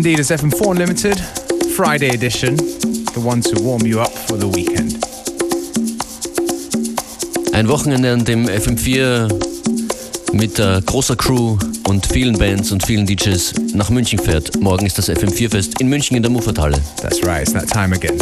indeed. It's FM4 Unlimited, Friday edition, the one to warm you up for the weekend. Ein Wochenende, an dem FM4 mit äh, großer Crew und vielen Bands und vielen DJs nach München fährt. Morgen ist das FM4-Fest in München in der Mufferthalle. That's right, it's that time again.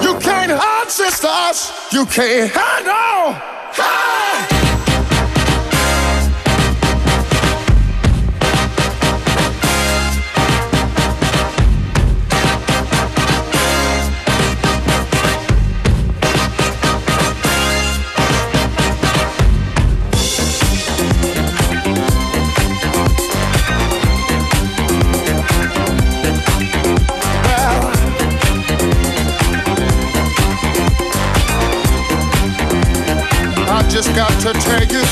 You can't hide, sisters. You can't handle. Hide. to tell you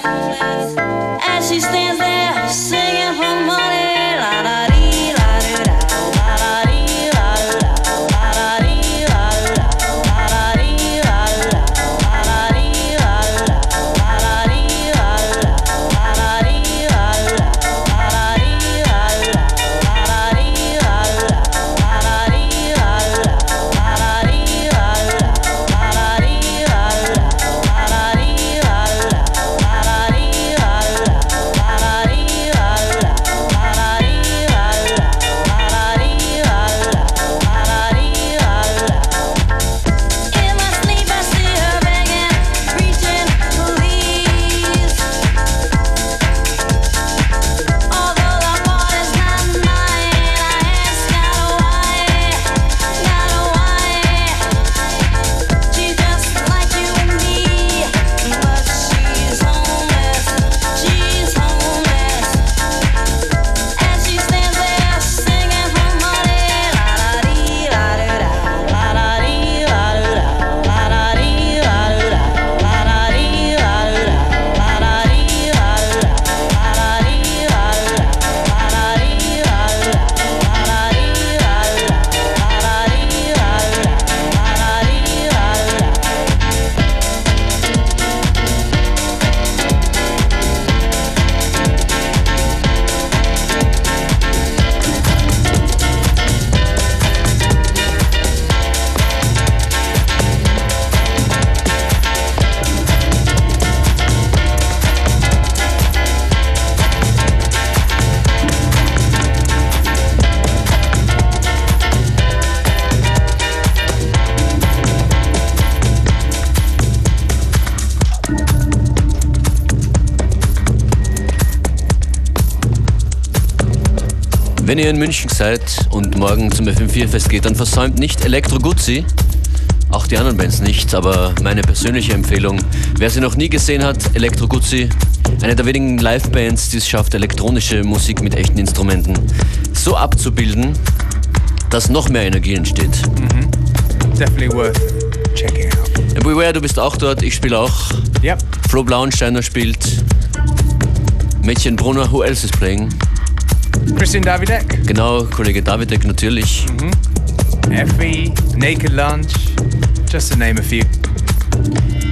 place. Wenn ihr in München seid und morgen zum FM4-Fest geht, dann versäumt nicht Elektro Guzzi. Auch die anderen Bands nicht, aber meine persönliche Empfehlung, wer sie noch nie gesehen hat, Elektro Guzzi, eine der wenigen Live-Bands, die es schafft, elektronische Musik mit echten Instrumenten so abzubilden, dass noch mehr Energie entsteht. Definitely worth checking out. Beware, du bist auch dort, ich spiele auch. Yep. Flo Blauensteiner spielt. Mädchen Brunner, who else is playing? Christian Davidek, Genau, Kollege Davidek natürlich. Effie, Naked Lunch, just to name a few.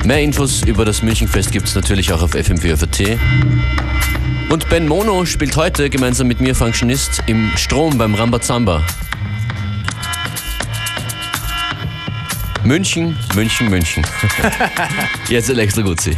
Mehr Infos über das Münchenfest gibt es natürlich auch auf FM4FAT. Und Ben Mono spielt heute gemeinsam mit mir Functionist im Strom beim Rambazamba. München, München, München. Jetzt Elektro Guzzi.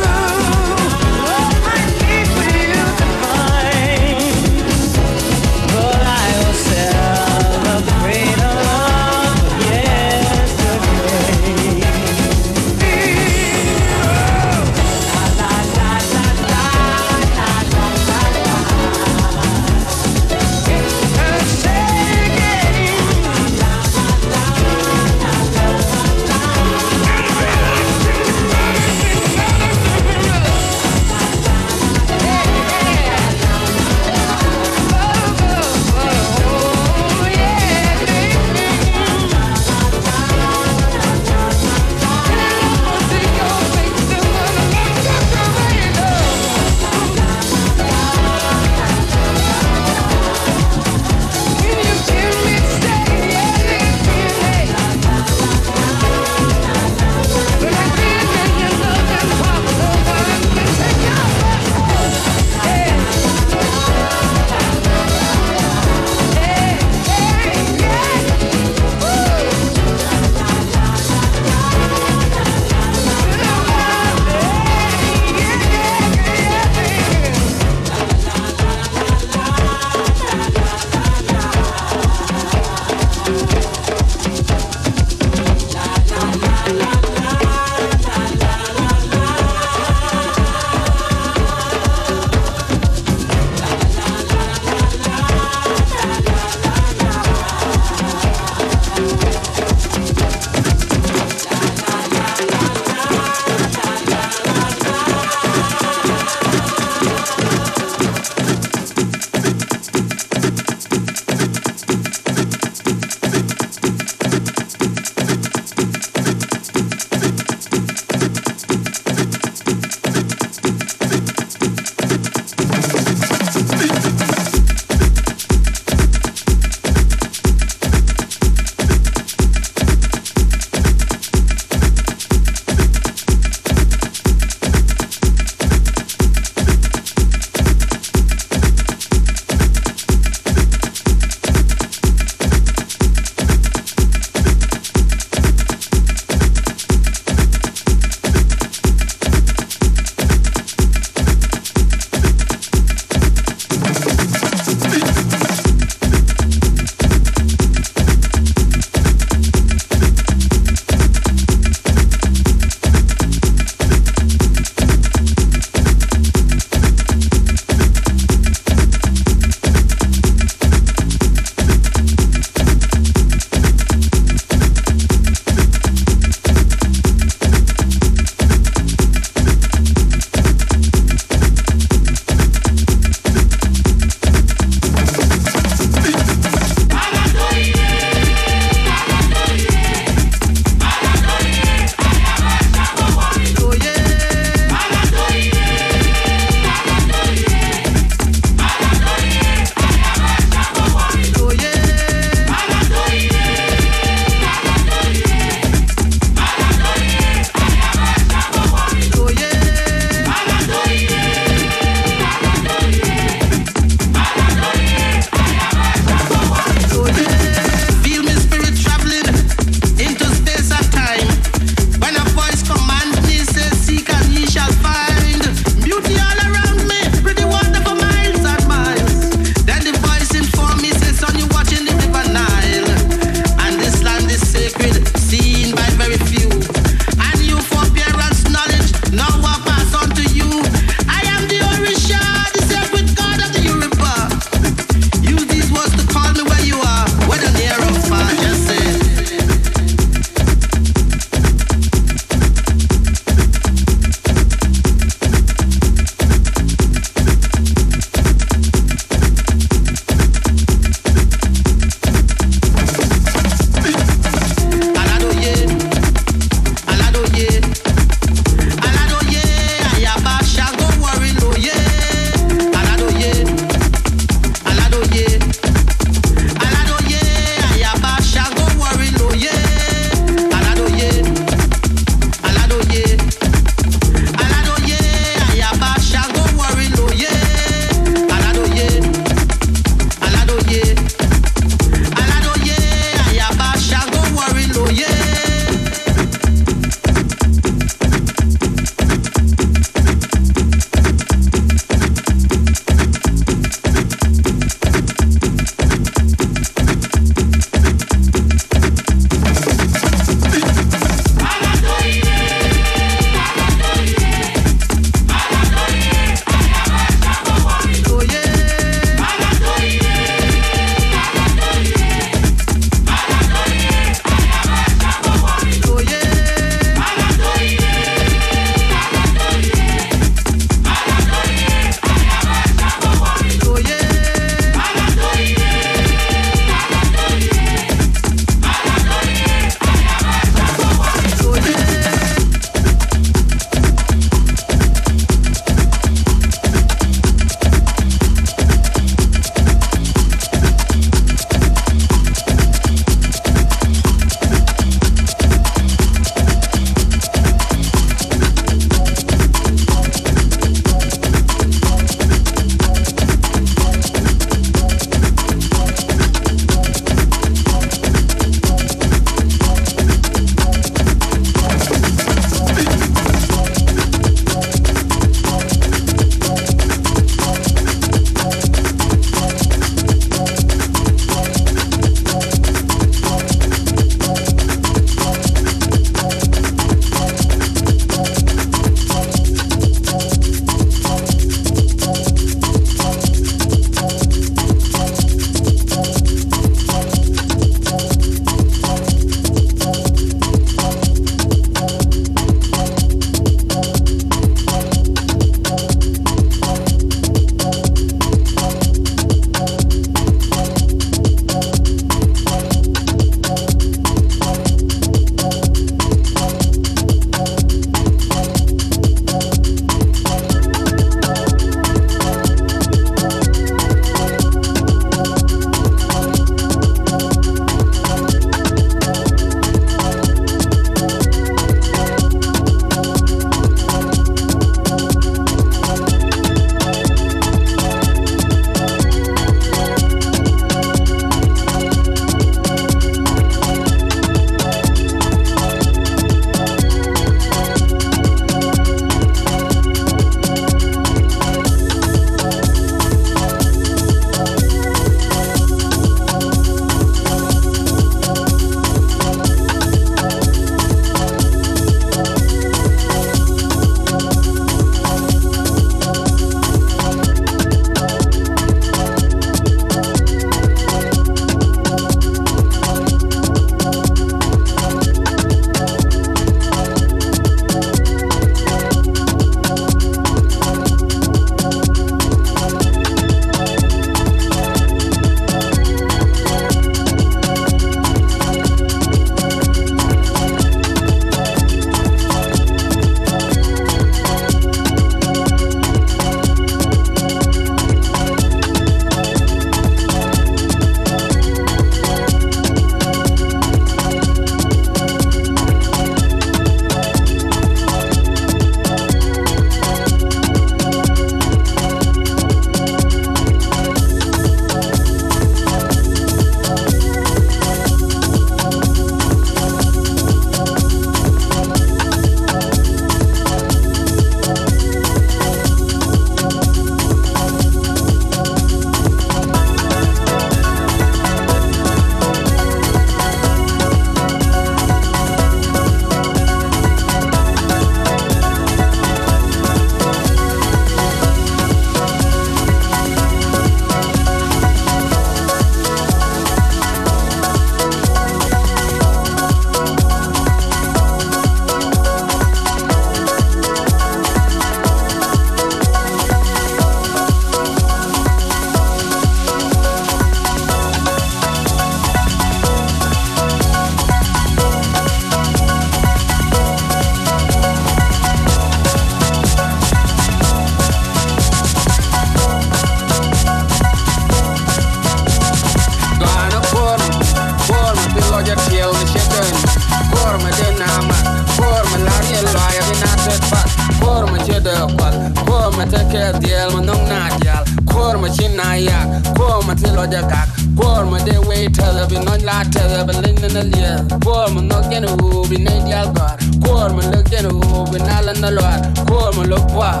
gyilkot Koma tekedjél, mondom nágyjál Korma csinálják, korma tilogyagák Korma de vételöbi, nagy látelöbi Linnen eljél, korma nogyen úbi, négy jelgar Korma lögyen úbi, nálen a lor Korma lögva,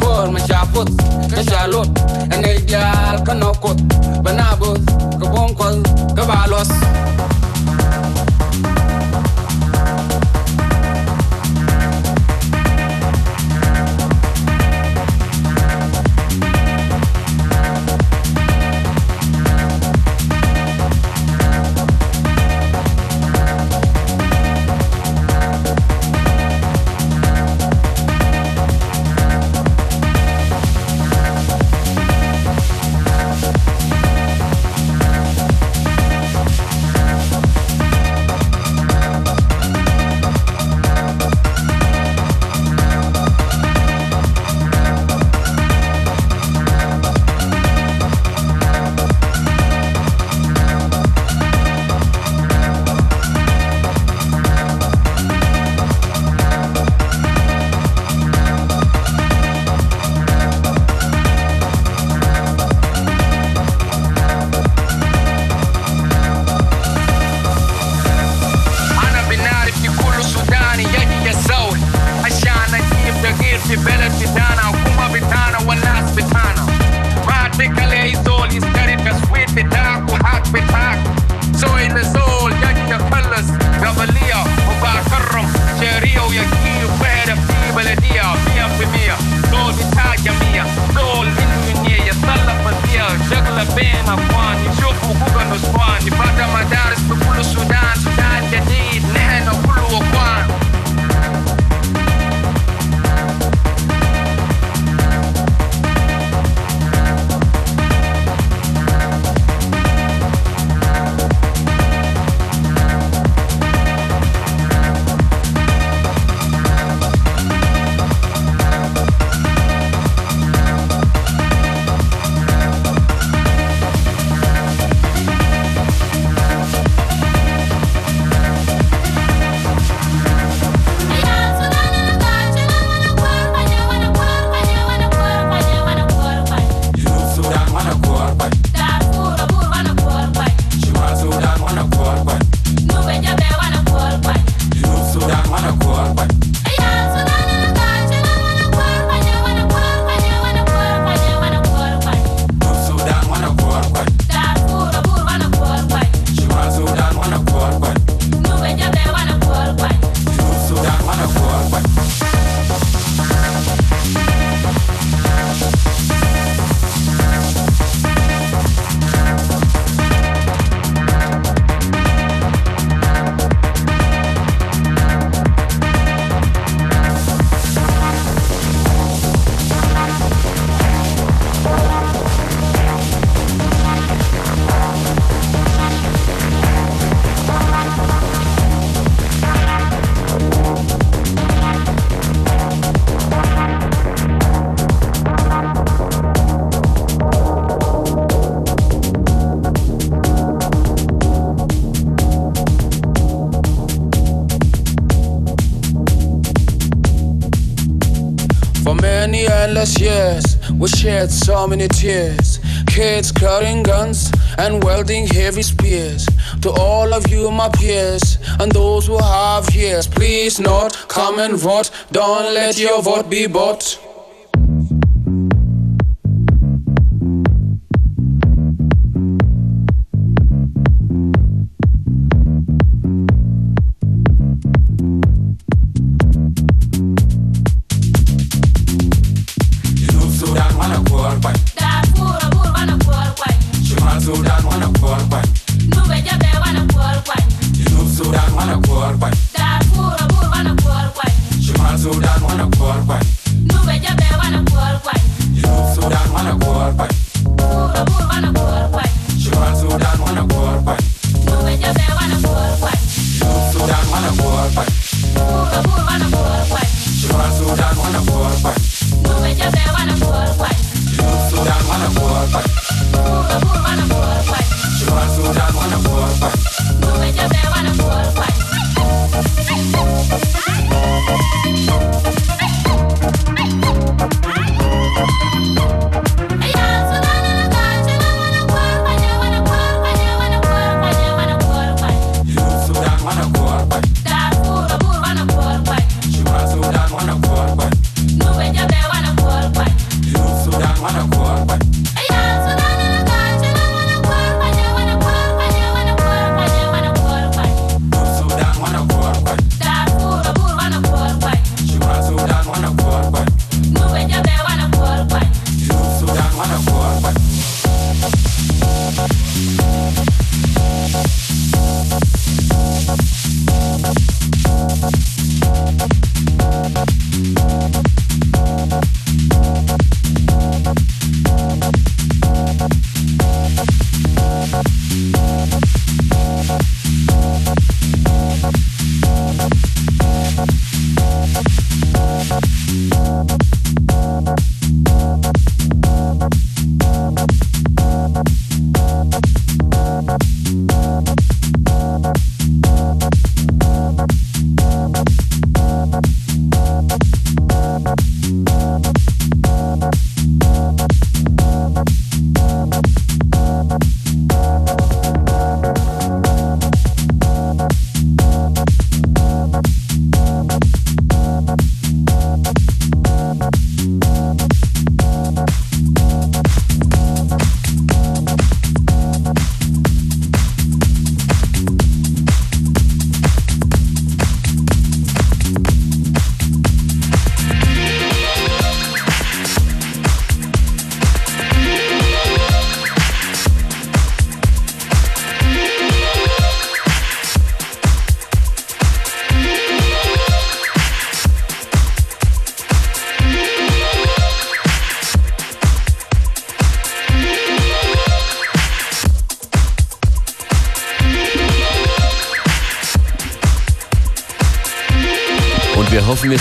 korma csapot Kesállott, négy jel, kanokot Banábot, kabonkoz, kabálosz na pwani, sio kuvuka ndo swani, pata madara sipekula sudani endless years, we shed so many tears. Kids carrying guns and wielding heavy spears. To all of you, my peers, and those who have ears, please not come and vote. Don't let your vote be bought.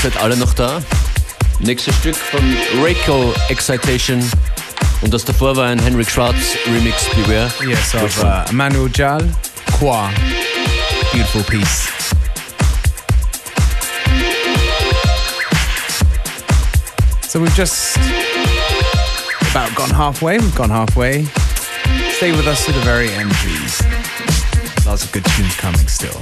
Seid alle noch da. Nächstes Stück von Reiko Excitation. Und das davor war ein Henrik Schwarz Remix, Beware. Yes, of uh, Emmanuel Jal, Qua. Beautiful piece. So we've just about gone halfway. We've gone halfway. Stay with us to the very end, please. Lots of good tunes coming still.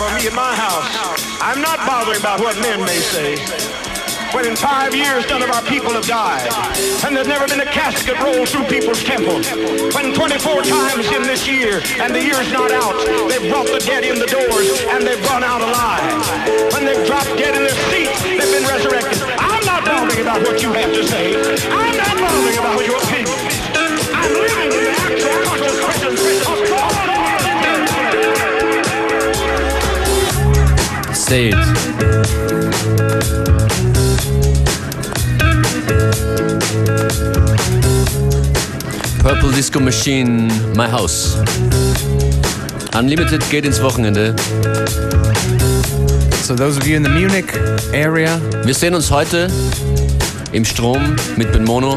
For me in my house, I'm not bothering about what men may say. When in five years none of our people have died, and there's never been a casket rolled through people's temple. When 24 times in this year, and the year's not out, they've brought the dead in the doors, and they've gone out alive. When they've dropped dead in their seats, they've been resurrected. I'm not bothering about what you have to say. I'm not bothering about your opinion. I'm living in the actual conscious It. Purple Disco Machine, My House. Unlimited geht ins Wochenende. So those of you in the Munich area, Wir sehen uns heute im Strom mit Ben Mono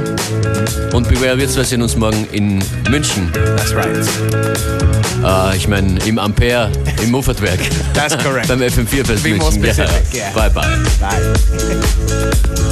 und Beware wir zwei sehen uns morgen in München. that's right. Äh, ich meine im Ampere, im Muffertwerk. That's correct. Beim FM4 Fest Be more München. specific, yeah. Bye bye. Bye.